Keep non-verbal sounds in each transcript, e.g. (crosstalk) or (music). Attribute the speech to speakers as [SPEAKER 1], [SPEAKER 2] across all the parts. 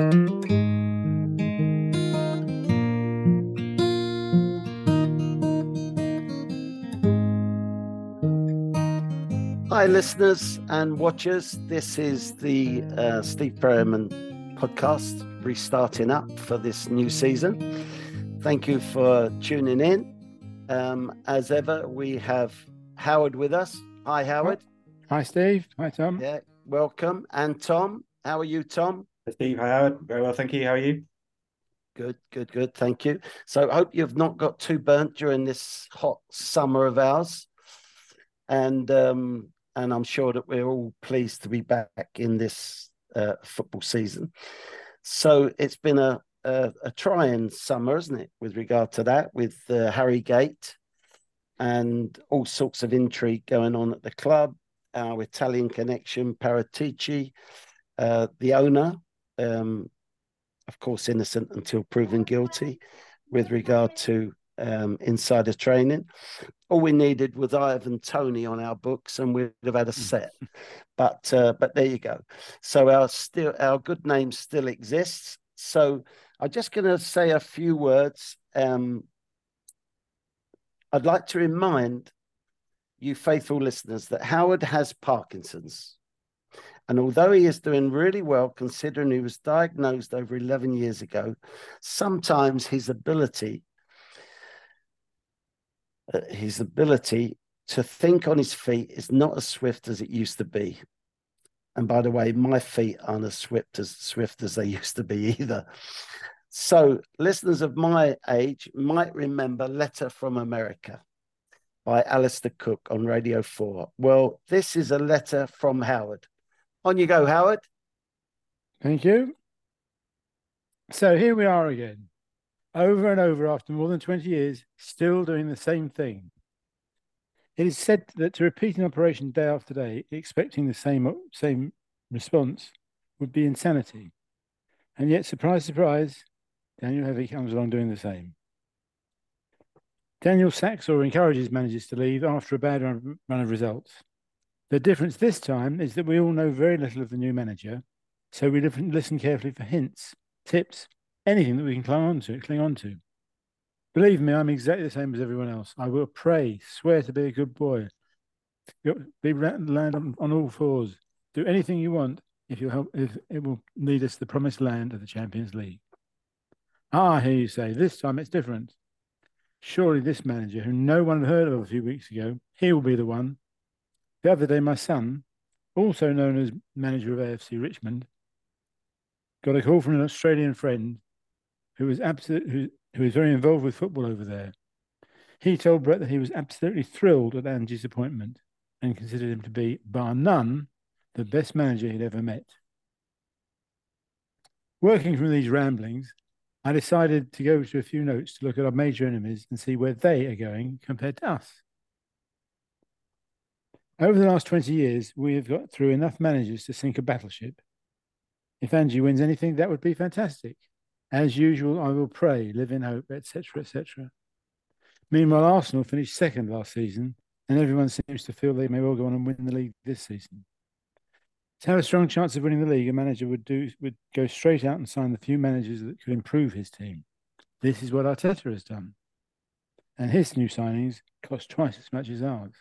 [SPEAKER 1] Hi, listeners and watchers. This is the uh, Steve Perryman podcast restarting up for this new season. Thank you for tuning in. Um, as ever, we have Howard with us. Hi, Howard.
[SPEAKER 2] Hi, Steve. Hi, Tom.
[SPEAKER 1] Yeah, welcome. And Tom, how are you, Tom?
[SPEAKER 3] Steve. Howard. Very well, thank you. How are you?
[SPEAKER 1] Good, good, good. Thank you. So, I hope you've not got too burnt during this hot summer of ours. And um, and I'm sure that we're all pleased to be back in this uh, football season. So it's been a, a, a trying summer, isn't it, with regard to that, with uh, Harry Kane and all sorts of intrigue going on at the club. Our Italian connection, Paratici, uh, the owner, um, of course, innocent until proven guilty with regard to um, insider trading. All we needed was Ivan Toney on our books, and we'd have had a hmm. set. but uh, but there you go. So our still our good name still exists. So I'm just going to say a few words. Um, I'd like to remind you faithful listeners that Howard has Parkinson's. And although he is doing really well, considering he was diagnosed over 11 years ago, sometimes his ability uh, his ability to think on his feet is not as swift as it used to be. And by the way, my feet aren't as swift as swift as they (laughs) used to be either. So, listeners of my age might remember Letter from America by Alistair Cooke on Radio 4. Well, this is a letter from Howard. On you go, Howard.
[SPEAKER 2] Thank you. So here we are again over and over after more than 20 years, still doing the same thing. It is said that to repeat an operation day after day, expecting the same, same response, would be insanity. And yet, surprise, surprise, Daniel Levy comes along doing the same. Daniel sacks or encourages managers to leave after a bad run of results. The difference this time is that we all know very little of the new manager, so we listen carefully for hints, tips, anything that we can cling on to, cling on to. Believe me, I'm exactly the same as everyone else. I will pray, swear to be a good boy, be land on, on all fours, do anything you want if you help. If it will lead us to the promised land of the Champions League. Ah, I hear you say this time it's different. Surely this manager, who no one had heard of a few weeks ago, he will be the one. The other day, my son, also known as manager of AFC Richmond, got a call from an Australian friend who was absolute, who, very involved with football over there. He told Brett that he was absolutely thrilled at Ange's appointment and considered him to be, bar none, the best manager he'd ever met. Working from these ramblings, I decided to go to a few notes to look at our major enemies and see where they are going compared to us. Over the last 20 years, we have got through enough managers to sink a battleship. If Ange wins anything, that would be fantastic. As usual, I will pray, live in hope, etc., etc. Meanwhile, Arsenal finished second last season, and everyone seems to feel they may well go on and win the league this season. To have a strong chance of winning the league, a manager would do would go straight out and sign the few managers that could improve his team. This is what Arteta has done, and his new signings cost twice as much as ours.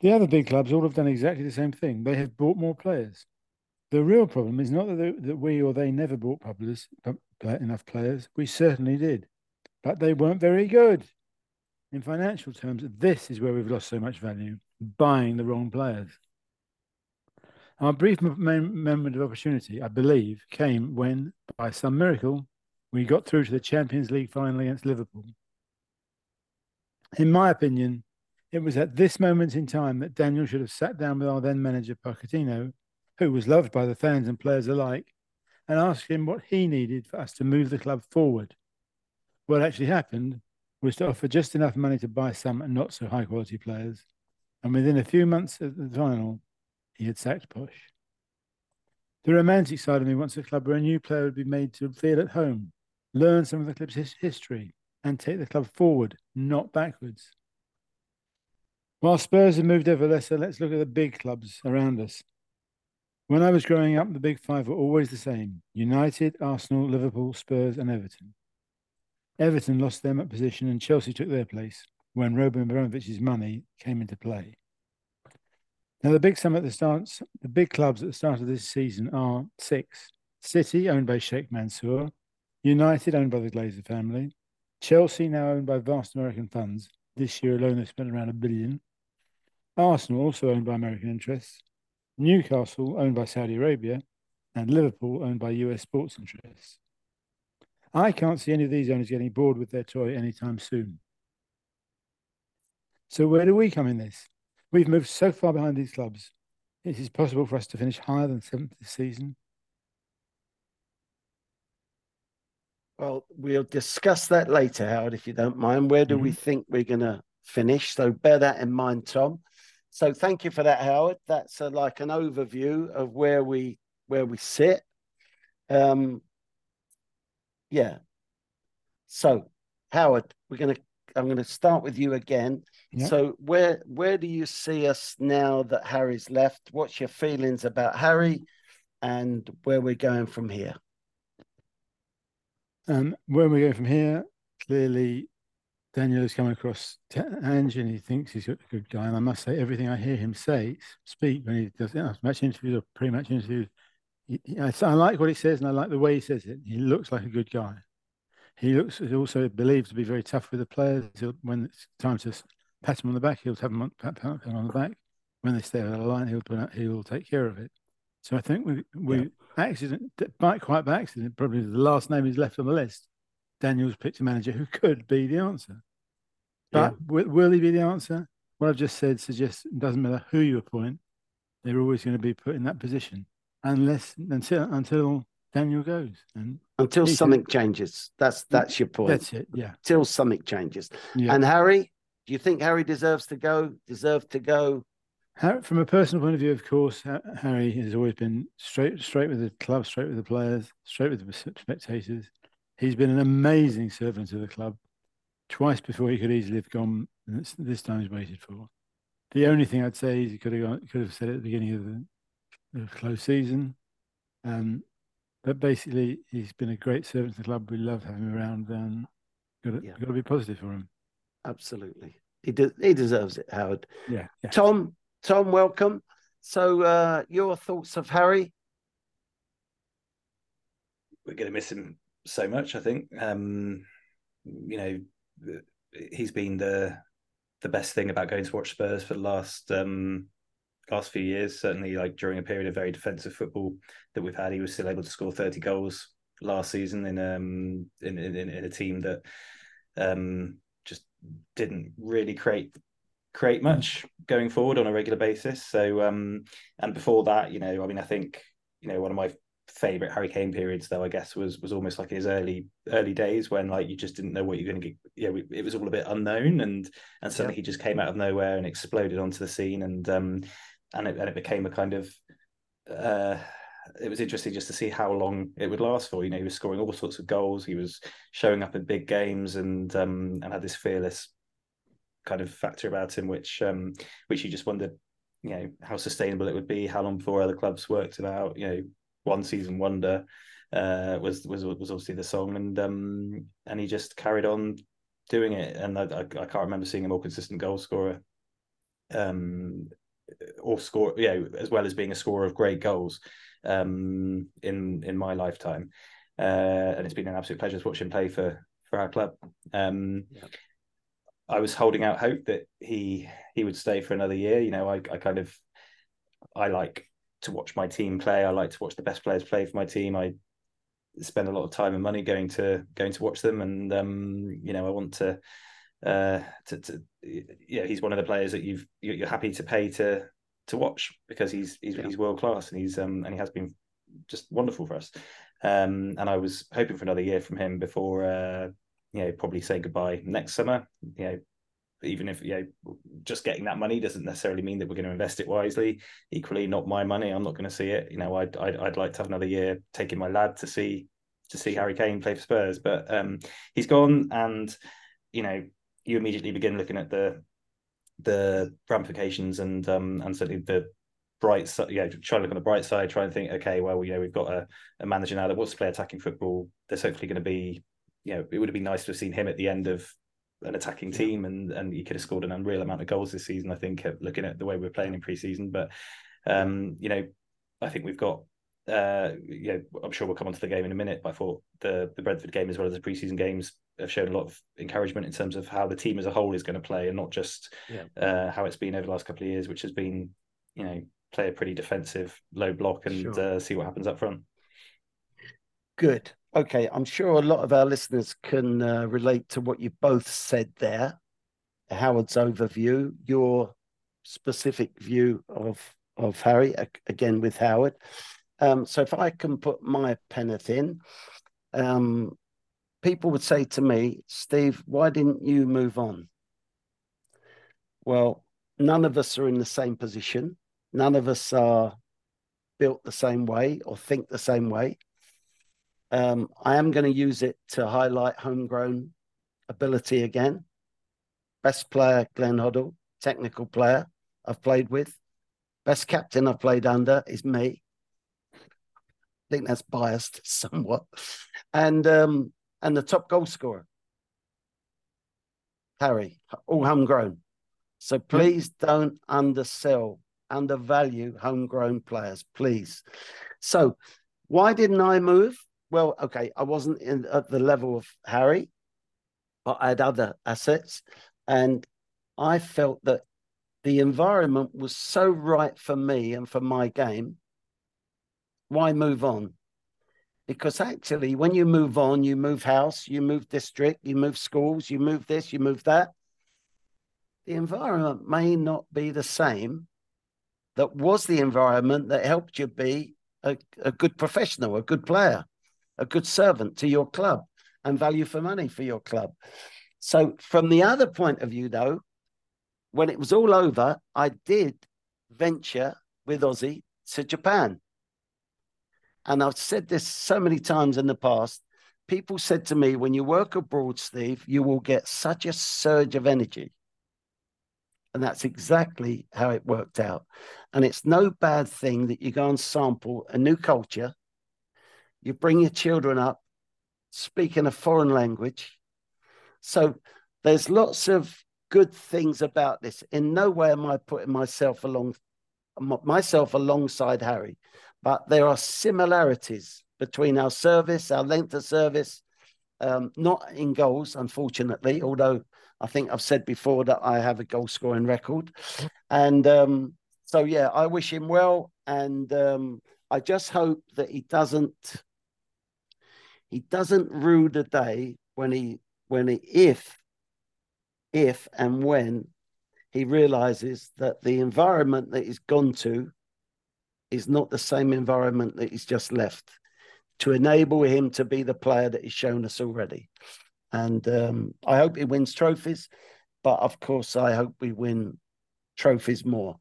[SPEAKER 2] The other big clubs all have done exactly the same thing. They have bought more players. The real problem is not that, they, that we or they never bought publis, uh, enough players. We certainly did, but they weren't very good. In financial terms, this is where we've lost so much value buying the wrong players. Our brief moment of opportunity, I believe, came when, by some miracle, we got through to the Champions League final against Liverpool. In my opinion, it was at this moment in time that Daniel should have sat down with our then manager Pochettino who was loved by the fans and players alike, and asked him what he needed for us to move the club forward. What actually happened was to offer just enough money to buy some not so high quality players, and within a few months of the final, he had sacked Poch. The romantic side of me wants a club where a new player would be made to feel at home, learn some of the club's his- history, and take the club forward, not backwards. While Spurs have moved ever lesser, let's look at the big clubs around us. When I was growing up, the big five were always the same United, Arsenal, Liverpool, Spurs, and Everton. Everton lost their position and Chelsea took their place when Roman Abramovich's money came into play. Now, the big sum at the start, the big clubs at the start of this season are six City, owned by Sheikh Mansour, United, owned by the Glazer family, Chelsea, now owned by vast American funds. This year alone, they spent around a billion. Arsenal, also owned by American interests, Newcastle, owned by Saudi Arabia, and Liverpool, owned by US sports interests. I can't see any of these owners getting bored with their toy anytime soon. So, where do we come in this? We've moved so far behind these clubs. It is possible for us to finish higher than seventh this season.
[SPEAKER 1] Well, we'll discuss that later, Howard, if you don't mind. Where do mm-hmm. we think we're going to finish? So bear that in mind, Tom. So thank you for that, Howard. That's a, like an overview of where we where we sit. Um, yeah. So, Howard, we're gonna. I'm going to start with you again. Yep. So, where where do you see us now that Harry's left? What's your feelings about Harry, and where we're going from here?
[SPEAKER 2] Um, where we're going from here, clearly Daniel is coming across to Ange and he thinks he's a good guy. And I must say, everything I hear him say, speak when he does you know, match interviews or pre match interviews, he, I, I, like what he says and I like the way he says it. He looks like a good guy. He looks he also believed to be very tough with the players. He'll, when it's time to pat him on the back, he'll have him on, pat, pat him on the back. When they stay out of the line, he'll put out, he'll take care of it. So I think we we yeah. accident, quite by accident, probably the last name is left on the list. Daniels picked a manager who could be the answer. But yeah. will, will, he be the answer? What I've just said suggests it doesn't matter who you appoint, they're always going to be put in that position unless until until Daniel goes and
[SPEAKER 1] until something can, changes. That's that's your point.
[SPEAKER 2] That's it. Yeah.
[SPEAKER 1] Until something changes. Yeah. And Harry, do you think Harry deserves to go? Deserve to go?
[SPEAKER 2] From a personal point of view, of course, Harry has always been straight, straight with the club, straight with the players, straight with the spectators. He's been an amazing servant to the club. Twice before he could easily have gone, and this time he's waited for. The only thing I'd say is he could have gone, could have said at the beginning of the, the close season. Um, but basically, he's been a great servant to the club. We love having him around, and got to, yeah. got to be positive for him.
[SPEAKER 1] Absolutely, he de- he deserves it, Howard.
[SPEAKER 2] Yeah,
[SPEAKER 1] yeah. Tom, Tom, welcome. So, uh, your thoughts of Harry?
[SPEAKER 3] We're going to miss him so much. I think. Um, you know, he's been the the best thing about going to watch Spurs for the last um, last few years. Certainly, like during a period of very defensive football that we've had, he was still able to score thirty goals last season in um in in, in a team that um just didn't really create create much going forward on a regular basis. So um and before that, you know, I mean, I think you know one of my favorite Harry Kane periods though I guess was was almost like his early early days when like you just didn't know what you're going to get yeah you know, it was all a bit unknown and and suddenly yeah. he just came out of nowhere and exploded onto the scene and um and it, and it became a kind of uh it was interesting just to see how long it would last for you know he was scoring all sorts of goals he was showing up in big games and um and had this fearless kind of factor about him which um which you just wondered you know how sustainable it would be how long before other clubs worked it out you know one season wonder uh, was was was obviously the song, and um, and he just carried on doing it. And I, I, I can't remember seeing a more consistent goal scorer, um, or score yeah, as well as being a scorer of great goals um, in in my lifetime. Uh, and it's been an absolute pleasure to watch him play for for our club. Um, yeah. I was holding out hope that he he would stay for another year. You know, I I kind of I like to watch my team play. I like to watch the best players play for my team. I spend a lot of time and money going to going to watch them, and um, you know I want to uh, to, to yeah he's one of the players that you've you're happy to pay to to watch because he's he's, yeah. he's world class and he's um and he has been just wonderful for us. Um, and I was hoping for another year from him before uh, you know probably say goodbye next summer. You know even if you know just getting that money doesn't necessarily mean that we're going to invest it wisely. Equally not my money i'm not going to see it. You know i'd i'd, I'd like to have another year taking my lad to see to see harry kane play for spurs. But um he's gone and you know you immediately begin looking at the the ramifications and um and certainly the bright side, yeah, try and look on the bright side, try and think, okay, well, you know, we've got a, a manager now that wants to play attacking football. There's hopefully going to be, you know, it would have been nice to have seen him at the end of an attacking team and and he could have scored an unreal amount of goals this season, I think, looking at the way we're playing in preseason. But um, you know, I think we've got uh, you know, I'm sure we'll come on to the game in a minute, but I thought the the Brentford game as well as the preseason games have shown a lot of encouragement in terms of how the team as a whole is going to play and not just yeah. uh, how it's been over the last couple of years, which has been, you know, play a pretty defensive low block and sure. uh, see what happens up front.
[SPEAKER 1] Good. Okay. I'm sure a lot of our listeners can uh, relate to what you both said there. Howard's overview, your specific view of of Harry, again with Howard. Um, so if I can put my penneth in, um, people would say to me, Steve, why didn't you move on? Well, none of us are in the same position. None of us are built the same way or think the same way. Um, I am going to use it to highlight homegrown ability again. Best player, Glenn Hoddle, technical player I've played with. Best captain I've played under is me. I think that's biased (laughs) somewhat. And um, and the top goal scorer, Harry, all homegrown. So please don't undersell undervalue homegrown players, please. So, why didn't I move? Well, okay, I wasn't in, at the level of Harry, but I had other assets, and I felt that the environment was so right for me and for my game. Why move on? Because actually, when you move on, you move house, you move district, you move schools, you move this, you move that. The environment may not be the same that was the environment that helped you be a, a good professional, a good player, a good servant to your club and value for money for your club. So, from the other point of view, though, when it was all over, I did venture with Aussie to Japan. And I've said this so many times in the past. People said to me, when you work abroad, Steve, you will get such a surge of energy. And that's exactly how it worked out. And it's no bad thing that you go and sample a new culture. You bring your children up speaking a foreign language. So there's lots of good things about this. In no way am I putting myself along myself alongside Harry, but there are similarities between our service, our length of service, um, not in goals, unfortunately, although I think I've said before that I have a goal scoring record. And um, so, yeah, I wish him well. And um, I just hope that he doesn't, he doesn't rue the day when he, when he, if, if and when he realizes that the environment that he's gone to is not the same environment that he's just left to enable him to be the player that he's shown us already. And um, I hope he wins trophies, but of course, I hope we win trophies more.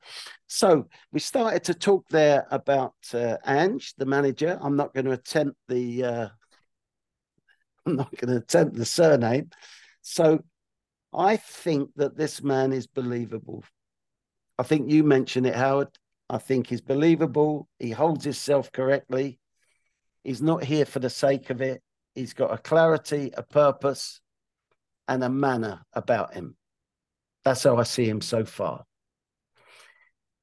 [SPEAKER 1] So we started to talk there about uh, Ange, the manager. I'm not going to attempt the uh, I'm not going to attempt the surname. So I think that this man is believable. I think you mentioned it, Howard. I think he's believable. He holds himself correctly. He's not here for the sake of it. He's got a clarity, a purpose, and a manner about him. That's how I see him so far.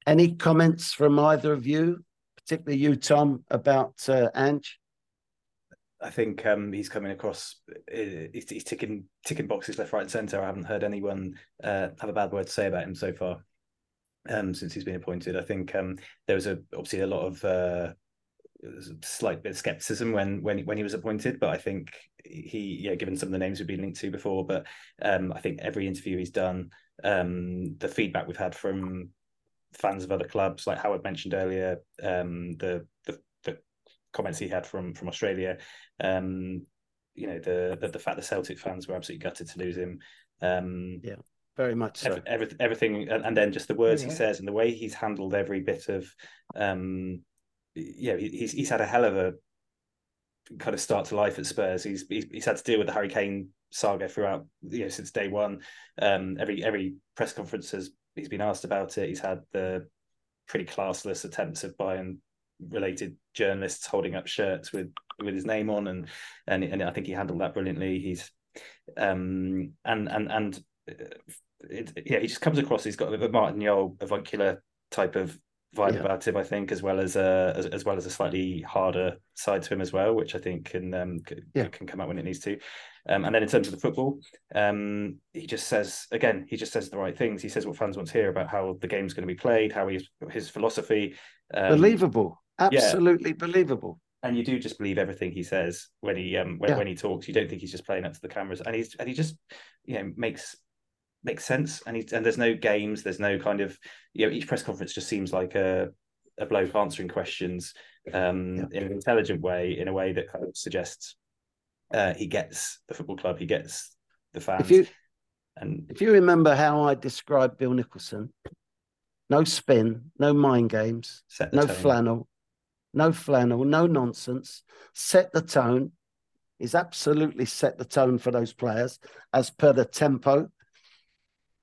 [SPEAKER 1] Any comments from either of you, particularly you, Tom, about uh, Ange?
[SPEAKER 3] I think um, he's coming across. Uh, he's, he's, ticking ticking boxes left, right, and centre. I haven't heard anyone uh, have a bad word to say about him so far um, since he's been appointed. I think um, there was a, obviously a lot of uh, slight bit of skepticism when when when he was appointed, but I think he yeah, given some of the names we've been linked to before, but um, I think every interview he's done, um, the feedback we've had from fans of other clubs, like Howard mentioned earlier, um, the comments he had from from Australia, um, you know, the, the, the fact the Celtic fans were absolutely gutted to lose him. Um,
[SPEAKER 1] yeah, very much so.
[SPEAKER 3] Every, everything, and, and, then just the words yeah. he says and the way he's handled every bit of um, yeah, he's he's had a hell of a kind of start to life at Spurs. He's he's, he's had to deal with the Harry Kane saga throughout you know since day one. Um, every every press conference has he's been asked about it. He's had the pretty classless attempts of Bayern related journalists holding up shirts with with his name on, and and and I think he handled that brilliantly. He's um and and and uh, it, yeah, he just comes across. He's got a Martin Jol avuncular type of vibe yeah. about him, I think, as well as a as, as, well as a slightly harder side to him as well, which I think can um, can, yeah. can come out when it needs to. Um, and then in terms of the football, um, he just says again, he just says the right things. He says what fans want to hear about how the game's going to be played, how he's his philosophy.
[SPEAKER 1] Um, believable, absolutely yeah. believable.
[SPEAKER 3] And you do just believe everything he says when he um when, when he talks. You don't think he's just playing up to the cameras, and he's and he just you know makes makes sense. And he, and there's no games, there's no kind of you know each press conference just seems like a a bloke answering questions um, yeah. in an intelligent way, in a way that kind of suggests uh, he gets the football club, he gets the fans.
[SPEAKER 1] If you, and if you remember how I described Bill Nicholson, no spin, no mind games, no tone. flannel, no flannel, no nonsense. Set the tone. He's absolutely set the tone for those players as per the tempo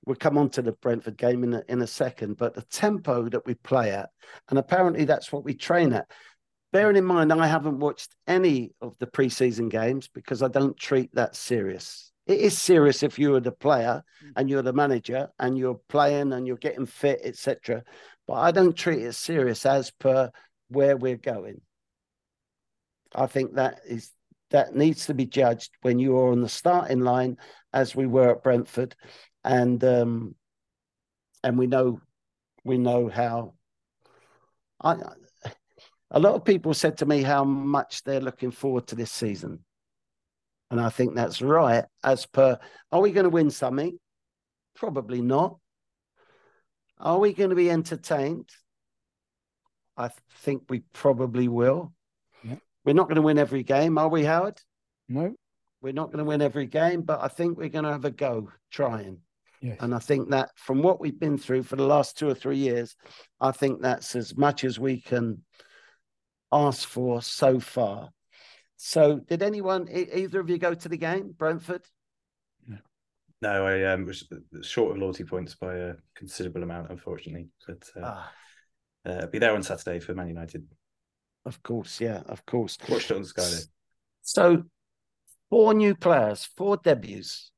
[SPEAKER 1] we'll come on to the Brentford game in a, in a second, but the tempo that we play at, and apparently that's what we train at. Bearing in mind, I haven't watched any of the preseason games because I don't treat that serious. It is serious if you're the player mm. and you're the manager and you're playing and you're getting fit, etc. But I don't treat it serious as per where we're going. I think that is that needs to be judged when you are on the starting line, as we were at Brentford, and um, and we know we know how. I, a lot of people said to me how much they're looking forward to this season, and I think that's right. As per, are we going to win something? Probably not. Are we going to be entertained? I think we probably will. Yeah. We're not going to win every game, are we, Howard?
[SPEAKER 2] No.
[SPEAKER 1] We're not going to win every game, but I think we're going to have a go trying. Yes. And I think that from what we've been through for the last two or three years, I think that's as much as we can ask for so far. So, did anyone, either of you go to the game, Brentford?
[SPEAKER 3] No, no I um, was short of loyalty points by a considerable amount, unfortunately. But uh, ah. Uh, be there on Saturday for Man United.
[SPEAKER 1] Of course, yeah, of course.
[SPEAKER 3] Watched it on Sky.
[SPEAKER 1] So, four new players, four debuts.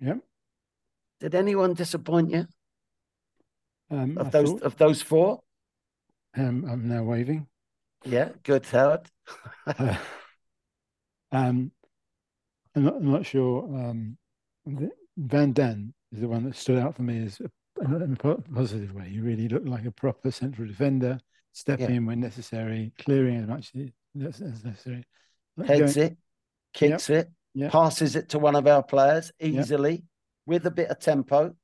[SPEAKER 2] Yeah.
[SPEAKER 1] Did anyone disappoint you? Um, of I those thought, of those four?
[SPEAKER 2] Um, I'm now waving.
[SPEAKER 1] Yeah, good, Howard. uh, (laughs)
[SPEAKER 2] um, I'm not, I'm not sure. Um, Van Den is the one that stood out for me as a, in a positive way. He really looked like a proper central defender, stepping yeah. in when necessary, clearing as much as necessary.
[SPEAKER 1] Heads Going, it, kicks yep, it, yep. passes it to one of our players easily. Yep with a bit of tempo.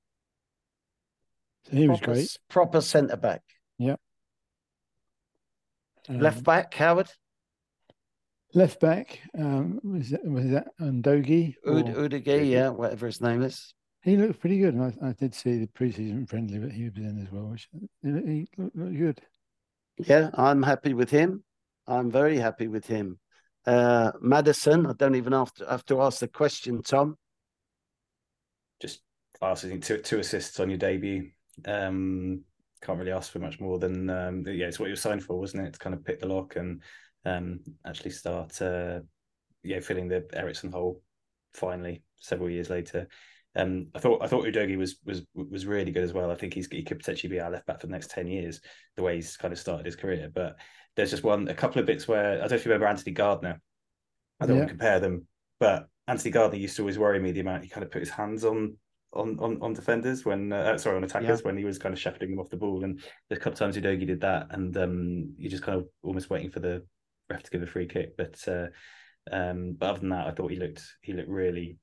[SPEAKER 2] So he was proper, great.
[SPEAKER 1] Proper centre back.
[SPEAKER 2] Yeah.
[SPEAKER 1] Um, left back, Howard.
[SPEAKER 2] Left back, um, was that was that?
[SPEAKER 1] Ud, Udogie, yeah, whatever his name is.
[SPEAKER 2] He looked pretty good, and I, I did see the preseason friendly that he was in as well, which he looked, looked good.
[SPEAKER 1] Yeah, I'm happy with him. I'm very happy with him. Uh, Maddison, I don't even have to, have to ask the question, Tom
[SPEAKER 3] just class. I think two two assists on your debut. Um, can't really ask for much more than um, yeah, it's what you were signed for, wasn't it? To kind of pick the lock and um, actually start uh, yeah filling the Eriksen hole finally several years later. Um, I thought I thought Udogie was was was really good as well. I think he's he could potentially be our left back for the next ten years, the way he's kind of started his career. But there's just one a couple of bits where I don't know if you remember Anthony Gardner. I don't yeah. want to compare them, but Anthony Gardner used to always worry me the amount he kind of put his hands on on on, on defenders when uh, uh sorry on attackers yeah. when he was kind of shepherding them off the ball and there's a couple of times Udogie did that and um, you're just kind of almost waiting for the ref to give a free kick but uh, um, but other than that I thought he looked he looked really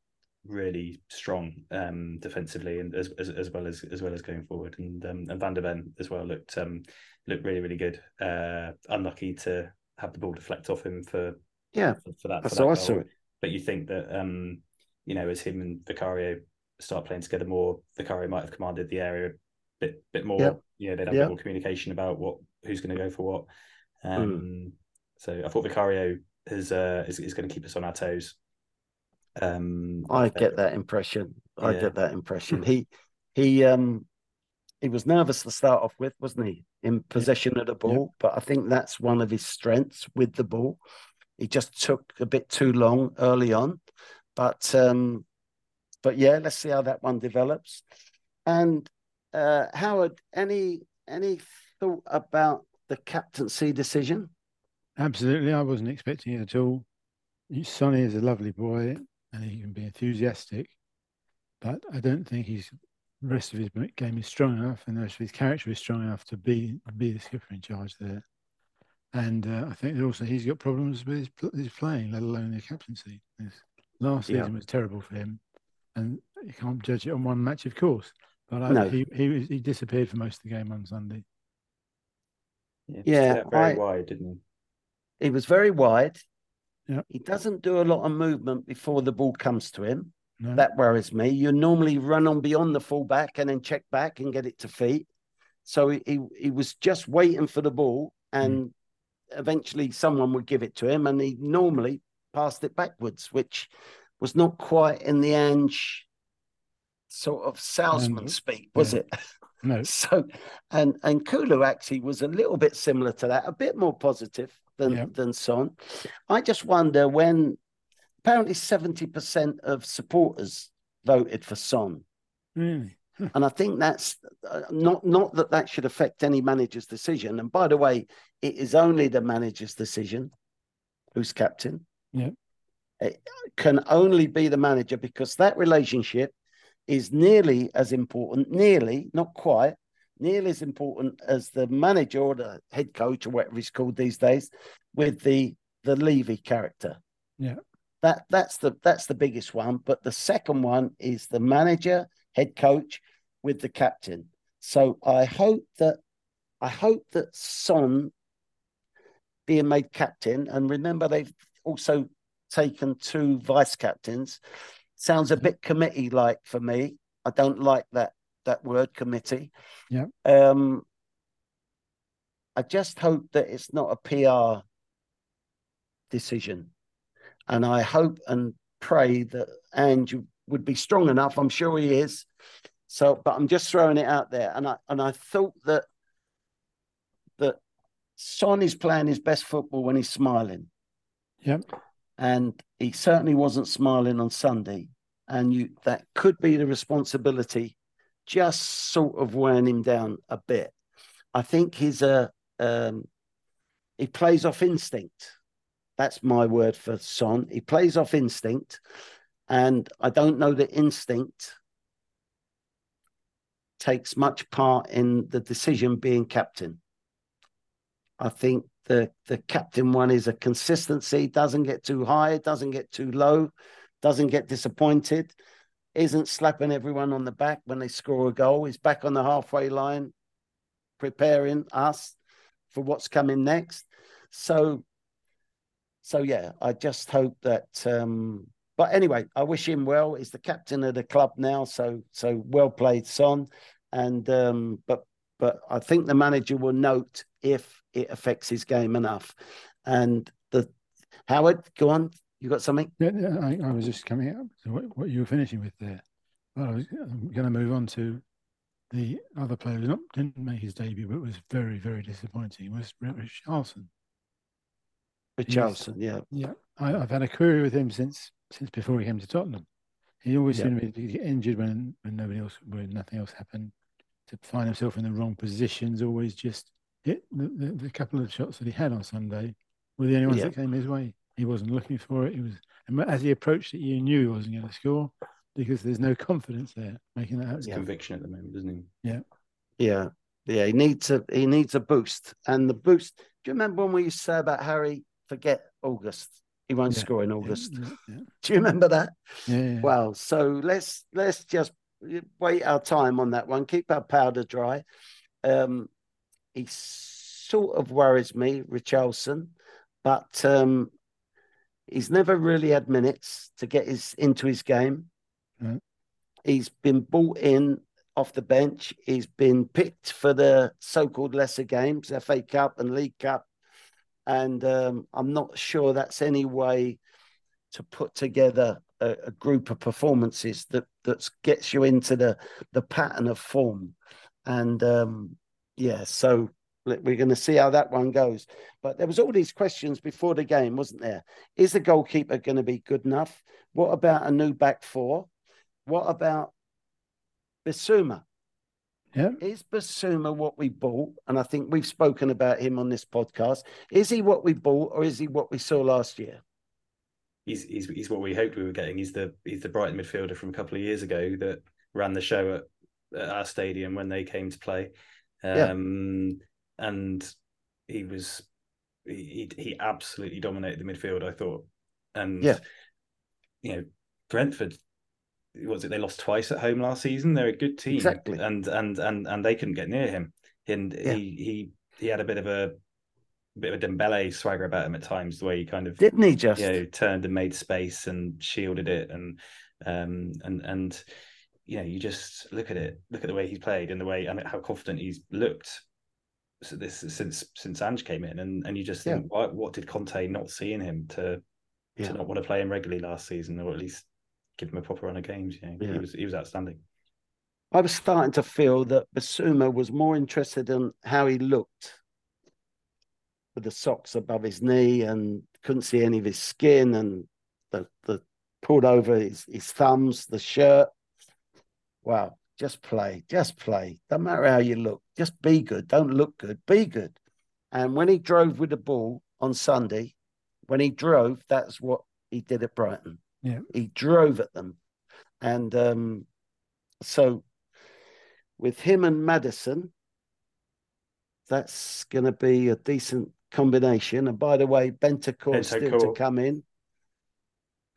[SPEAKER 3] really strong um, defensively and as, as, as well as as well as going forward and um, and Van der Ven as well looked um, looked really really good uh, unlucky to have the ball deflect off him for
[SPEAKER 1] yeah
[SPEAKER 3] for, for that
[SPEAKER 1] that's
[SPEAKER 3] for that
[SPEAKER 1] awesome
[SPEAKER 3] but you think that um, you know, as him and Vicario start playing together more, Vicario might have commanded the area a bit bit more. Yep. You know, they'd have yep. more communication about what who's going to go for what. Hmm. Um, mm. So I thought Vicario is uh, is, is going to keep us on our toes. Um,
[SPEAKER 1] I get that impression. I yeah. get that impression. (laughs) he he um he was nervous to start off with, wasn't he? In possession yeah. of the ball, yeah. but I think that's one of his strengths with the ball. He just took a bit too long early on, but um, but yeah, let's see how that one develops. And uh, Howard, any any thought about the captaincy decision?
[SPEAKER 2] Absolutely, I wasn't expecting it at all. Sonny is a lovely boy, and he can be enthusiastic, but I don't think he's the rest of his game is strong enough, and the rest of his character is strong enough to be be the skipper in charge there. And uh, I think also he's got problems with his, his playing, let alone the captaincy. His last season yeah. was terrible for him, and you can't judge it on one match, of course. But I, no. he he he disappeared for most of the game on Sunday.
[SPEAKER 1] Yeah, yeah
[SPEAKER 3] very I, wide, didn't he?
[SPEAKER 1] He was very wide.
[SPEAKER 2] Yeah.
[SPEAKER 1] He doesn't do a lot of movement before the ball comes to him. No. That worries me. You normally run on beyond the fullback and then check back and get it to feet. So he, he, he was just waiting for the ball and mm. eventually someone would give it to him and he normally passed it backwards, which was not quite in the Ange sort of salesman speak, was yeah. it?
[SPEAKER 2] No. (laughs)
[SPEAKER 1] so, and and Kulu actually was a little bit similar to that, a bit more positive than yeah. than Son. I just wonder when apparently seventy percent of supporters voted for Son.
[SPEAKER 2] Really?
[SPEAKER 1] and I think that's uh, not not that that should affect any manager's decision. And by the way, it is only the manager's decision who's captain.
[SPEAKER 2] Yeah.
[SPEAKER 1] It can only be the manager because that relationship is nearly as important, nearly, not quite, nearly as important as the manager or the head coach or whatever he's called these days with the the Levy character.
[SPEAKER 2] Yeah.
[SPEAKER 1] That that's the that's the biggest one. But the second one is the manager, head coach with the captain. So I hope that I hope that Son being made captain, and remember they've also taken two vice captains sounds a bit committee like for me. I don't like that that word committee.
[SPEAKER 2] Yeah.
[SPEAKER 1] Um, I just hope that it's not a PR decision, and I hope and pray that Andrew would be strong enough. I'm sure he is. So, but I'm just throwing it out there, and I and I thought that that Son is playing his best football when he's smiling.
[SPEAKER 2] Yep
[SPEAKER 1] and he certainly wasn't smiling on Sunday. And you that could be the responsibility, just sort of wearing him down a bit. I think he's a um, he plays off instinct. That's my word for Son. He plays off instinct, and I don't know that instinct takes much part in the decision being captain. I think the the captain one is a consistency, doesn't get too high, doesn't get too low, doesn't get disappointed, isn't slapping everyone on the back when they score a goal. He's back on the halfway line, preparing us for what's coming next. So so yeah, I just hope that um but anyway, I wish him well. He's the captain of the club now, so so well played, Son. And um, but but I think the manager will note if it affects his game enough. And the Howard, go on. You got something?
[SPEAKER 2] Yeah, yeah I, I, was just coming up to what, what, you were finishing with there. Well, I was going to move on to the other player who didn't make his debut, but was very, very disappointing. Was Richarlison.
[SPEAKER 1] Richarlison, yeah,
[SPEAKER 2] yeah. I, have had a query with him since since before he came to Tottenham. He always yeah. seemed to be injured when when nobody else, when nothing else happened. To find himself in the wrong positions, always just hit the, the, the, couple of shots that he had on Sunday were the only ones yeah. that came his way. He wasn't looking (laughs) for it. He was, and as he approached it, you knew he wasn't going to score because there's no (laughs) confidence there making that
[SPEAKER 3] out. Conviction at the moment, doesn't
[SPEAKER 2] he? Yeah,
[SPEAKER 1] yeah, yeah. He needs a he needs a boost, and the boost. Do you remember when we used to say about Harry? Forget August. He won't yeah. score in August. Yeah, (laughs) yeah, Do you remember that?
[SPEAKER 2] Yeah.
[SPEAKER 1] Well, so let's let's just wait our time on that one. Keep our powder dry. Um, he sort of worries me, Richarlison, but um, he's never really had minutes to get his into his game.
[SPEAKER 2] Mm.
[SPEAKER 1] He's been brought in off the bench. He's been picked for the so-called lesser games, FA Cup and League Cup, and um, I'm not sure that's any way to put together a, a, group of performances that that gets you into the the pattern of form and um, yeah, so we're going to see how that one goes. But there was all these questions before the game, wasn't there? Is the goalkeeper going to be good enough? What about a new back four? What about Bissouma?
[SPEAKER 2] Yeah.
[SPEAKER 1] Is Bissouma what we bought? And I think we've spoken about him on this podcast. Is he what we bought, or is he what we saw last year?
[SPEAKER 3] He's he's, he's what we hoped we were getting. He's the he's the Brighton midfielder from a couple of years ago that ran the show at, at our stadium when they came to play. Um, yeah. And he was he he absolutely dominated the midfield. I thought, and
[SPEAKER 1] yeah,
[SPEAKER 3] you know, Brentford was it they lost twice at home last season. They're a good team,
[SPEAKER 1] exactly,
[SPEAKER 3] and and and and they couldn't get near him. And yeah. he he he had a bit of a bit of a Dembele swagger about him at times, the way he kind of
[SPEAKER 1] didn't he just
[SPEAKER 3] you know turned and made space and shielded it and um and and you know you just look at it, look at the way he's played and the way and how confident he's looked. So this since since Ange came in and and you just think yeah. what what did Conte not see in him to yeah. to not want to play him regularly last season or at least give him a proper run of games. You know, yeah. he was he was outstanding.
[SPEAKER 1] I was starting to feel that Bissouma was more interested in how he looked with the socks above his knee and couldn't see any of his skin and the the pulled over his, his thumbs, the shirt. Wow, just play, just play. Don't matter how you look, just be good. Don't look good, be good. And when he drove with the ball on Sunday, when he drove, that's what he did at Brighton.
[SPEAKER 2] Yeah.
[SPEAKER 1] He drove at them. And um, so with him and Maddison, that's going to be a decent combination. And by the way, Bentancur still to come in.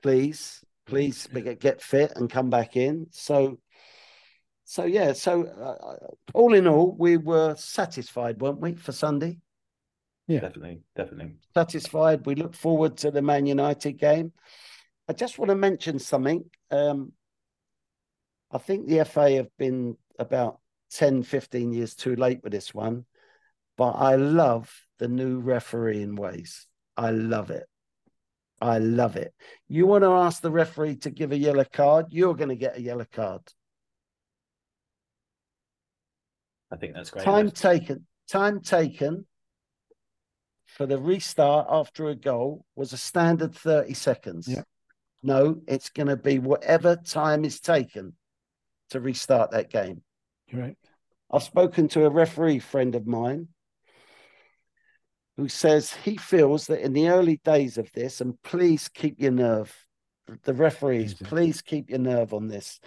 [SPEAKER 1] Please, please get fit and come back in. So, so yeah. So uh, uh, all in all, we were satisfied, weren't we, for Sunday?
[SPEAKER 3] Yeah, definitely, definitely
[SPEAKER 1] satisfied. We look forward to the Man United game. I just want to mention something. Um, I think the FA have been about 10, 15 years too late with this one, but I love the new refereeing ways. I love it. I love it. You want to ask the referee to give a yellow card, you're going to get a yellow card.
[SPEAKER 3] I think that's great.
[SPEAKER 1] Time taken. Time taken for the restart after a goal was a standard 30 seconds.
[SPEAKER 2] Yeah.
[SPEAKER 1] No, it's going to be whatever time is taken to restart that game.
[SPEAKER 2] Right.
[SPEAKER 1] I've spoken to a referee friend of mine who says he feels that in the early days of this, and please keep your nerve, the referees, please keep your nerve on this.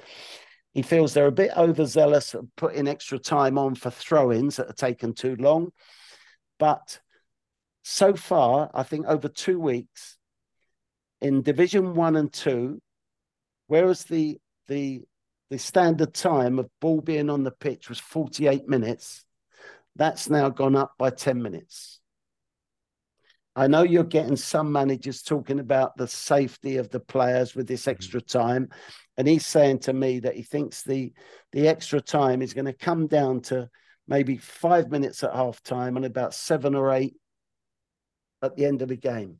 [SPEAKER 1] He feels they're a bit overzealous putting extra time on for throw ins that are taken too long. But so far, I think over two weeks, in Division One and Two, whereas the the the standard time of ball being on the pitch was 48 minutes, that's now gone up by 10 minutes. I know you're getting some managers talking about the safety of the players with this mm-hmm. extra time. And he's saying to me that he thinks the, the extra time is going to come down to maybe five minutes at half time and about seven or eight at the end of the game.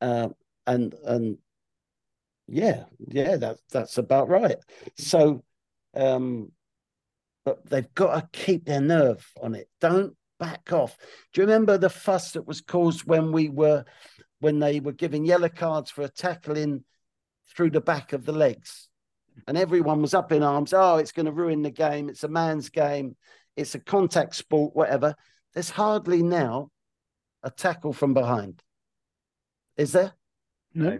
[SPEAKER 1] Uh, and and yeah, yeah, that's that's about right. So, um, but they've got to keep their nerve on it. Don't back off. Do you remember the fuss that was caused when we were when they were giving yellow cards for a tackling through the back of the legs? And everyone was up in arms. Oh, it's going to ruin the game. It's a man's game. It's a contact sport, whatever. There's hardly now a tackle from behind. Is there?
[SPEAKER 2] No.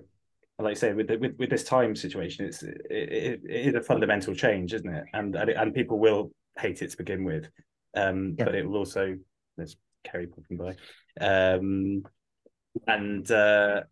[SPEAKER 3] like I say, with, the, with with this time situation, it's it, it, it is a fundamental change, isn't it? And and, and people will hate it to begin with, um, yeah. but it will also there's Kerry popping by, um, and uh,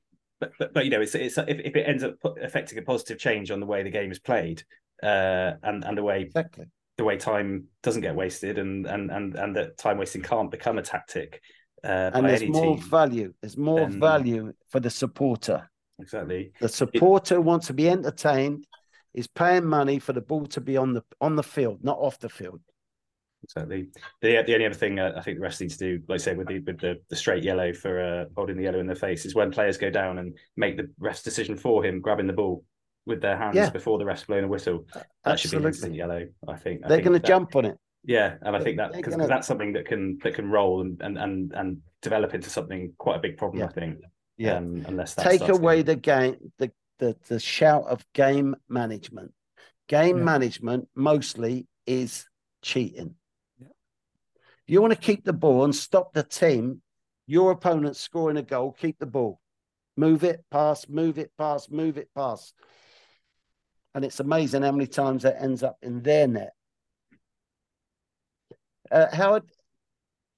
[SPEAKER 3] but, but but you know, it's it's if, if it ends up affecting a positive change on the way the game is played, uh, and and the way
[SPEAKER 1] exactly
[SPEAKER 3] the way time doesn't get wasted, and and and and that time wasting can't become a tactic. Uh,
[SPEAKER 1] and there's more team, value. There's more then, value for the supporter
[SPEAKER 3] exactly.
[SPEAKER 1] The supporter it, wants to be entertained, is paying money for the ball to be on the on the field, not off the field.
[SPEAKER 3] Exactly. The the only other thing uh, I think the rest need to do, like I say, with the with the, the straight yellow for uh, holding the yellow in the face, is when players go down and make the rest decision for him, grabbing the ball. with their hands
[SPEAKER 1] Yeah.
[SPEAKER 3] before the ref's blowing a whistle. That should be an
[SPEAKER 1] Absolutely.
[SPEAKER 3] instant yellow. I think I
[SPEAKER 1] They're going to jump on it.
[SPEAKER 3] Yeah, and I think that because
[SPEAKER 1] gonna-
[SPEAKER 3] that's something that can that can roll and and and, and develop into something quite a big problem.
[SPEAKER 1] Yeah.
[SPEAKER 3] I think.
[SPEAKER 1] Yeah.
[SPEAKER 3] Um, unless
[SPEAKER 1] Take away the game, the, the the shout of game management. Game
[SPEAKER 2] Yeah.
[SPEAKER 1] management mostly is cheating. You want to keep the ball and stop the team. Your opponent scoring a goal. Keep the ball. Move it, pass, move it, pass, move it, pass. And it's amazing how many times that ends up in their net. Uh, Howard,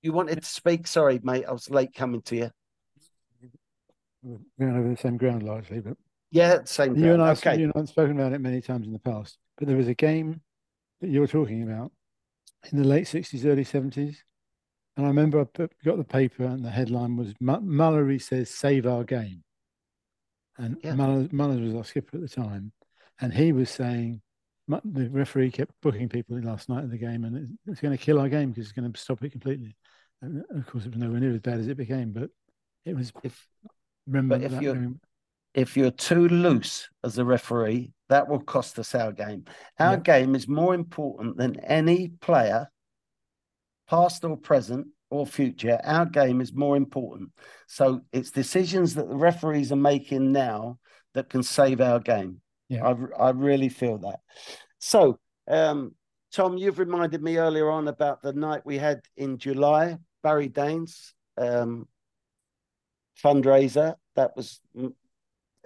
[SPEAKER 1] you wanted to speak? Sorry, mate, I was late coming to you.
[SPEAKER 2] We're going over the same ground largely, but
[SPEAKER 1] Yeah, same.
[SPEAKER 2] you and. I,
[SPEAKER 1] okay.
[SPEAKER 2] you and I have spoken about it many times in the past. But there was a game that you're talking about in the late '60s, early '70s, and I remember I put, got the paper and the headline was "Mu- "Mullery says save our game," and
[SPEAKER 1] Yeah.
[SPEAKER 2] Mullers, Mullers was our skipper at the time, and he was saying the referee kept booking people last night in the game, and it- it's going to kill our game because it's going to stop it completely. And of course, it was nowhere near as bad as it became, but it was.
[SPEAKER 1] If
[SPEAKER 2] Remember
[SPEAKER 1] if
[SPEAKER 2] that
[SPEAKER 1] you're- if you're too loose as a referee, that will cost us our game. Our
[SPEAKER 2] Yeah.
[SPEAKER 1] game is more important than any player, past or present or future. Our game is more important. So it's decisions that the referees are making now that can save our game.
[SPEAKER 2] Yeah.
[SPEAKER 1] I, I really feel that. So, um, Tom, you've reminded me earlier on about the night we had in July, Barry Daines um, fundraiser. That was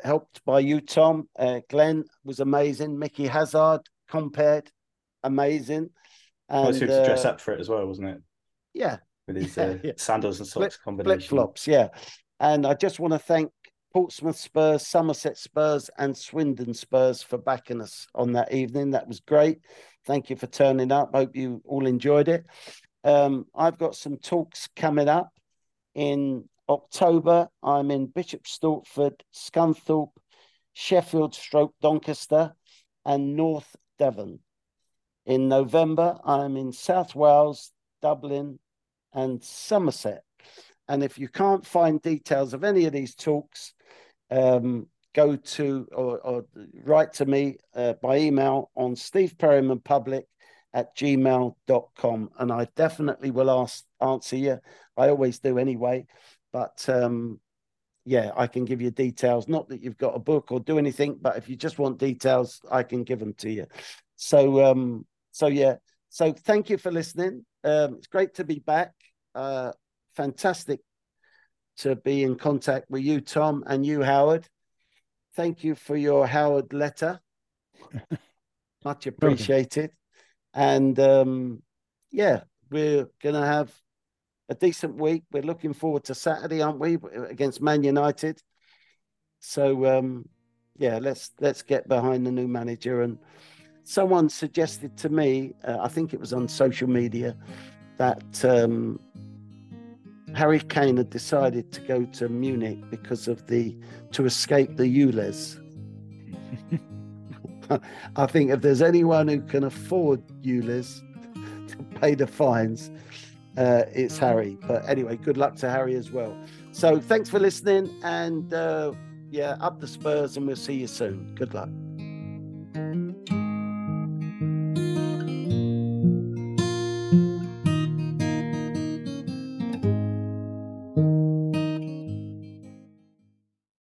[SPEAKER 1] helped by you, Tom. Uh, Glenn was amazing. Micky Hazard compared, amazing.
[SPEAKER 3] Well,
[SPEAKER 1] And
[SPEAKER 3] he was to dress
[SPEAKER 1] uh,
[SPEAKER 3] up for it as well, wasn't it?
[SPEAKER 1] yeah,
[SPEAKER 3] With his
[SPEAKER 1] Yeah,
[SPEAKER 3] uh,
[SPEAKER 1] yeah.
[SPEAKER 3] sandals and socks
[SPEAKER 1] flip
[SPEAKER 3] combination.
[SPEAKER 1] flops, yeah. And I just want to thank Portsmouth Spurs, Somerset Spurs, and Swindon Spurs for backing us on that evening. That was great. Thank you for turning up. Hope you all enjoyed it. Um, I've got some talks coming up in October. I'm in Bishop Stortford, Scunthorpe, Sheffield, Stroke Doncaster, and North Devon. In November, I'm in South Wales, Dublin, and Somerset. And if you can't find details of any of these talks, um, go to or, or write to me uh, by email on Steve Perryman Public at gmail.com. And I definitely will ask, answer you. I always do anyway. But um, yeah, I can give you details. Not that you've got a book or do anything, but if you just want details, I can give them to you. So, um, so yeah. So thank you for listening. Um, it's great to be back. Uh, fantastic to be in contact with you, Tom, and you, Howard. Thank you for your Howard letter. (laughs) Much appreciated. And um, yeah, we're going to have a decent week. We're looking forward to Saturday, aren't we, against Man United? So um, yeah, let's let's get behind the new manager. And someone suggested to me, uh, I think it was on social media, that um, Harry Kane had decided to go to Munich because of the to escape the ULEZ. (laughs) I think if there's anyone who can afford ULEZ (laughs) to pay the fines, uh, it's Harry. But anyway, good luck to Harry as well. So thanks for listening, and uh, yeah, up the Spurs, and we'll see you soon. Good luck.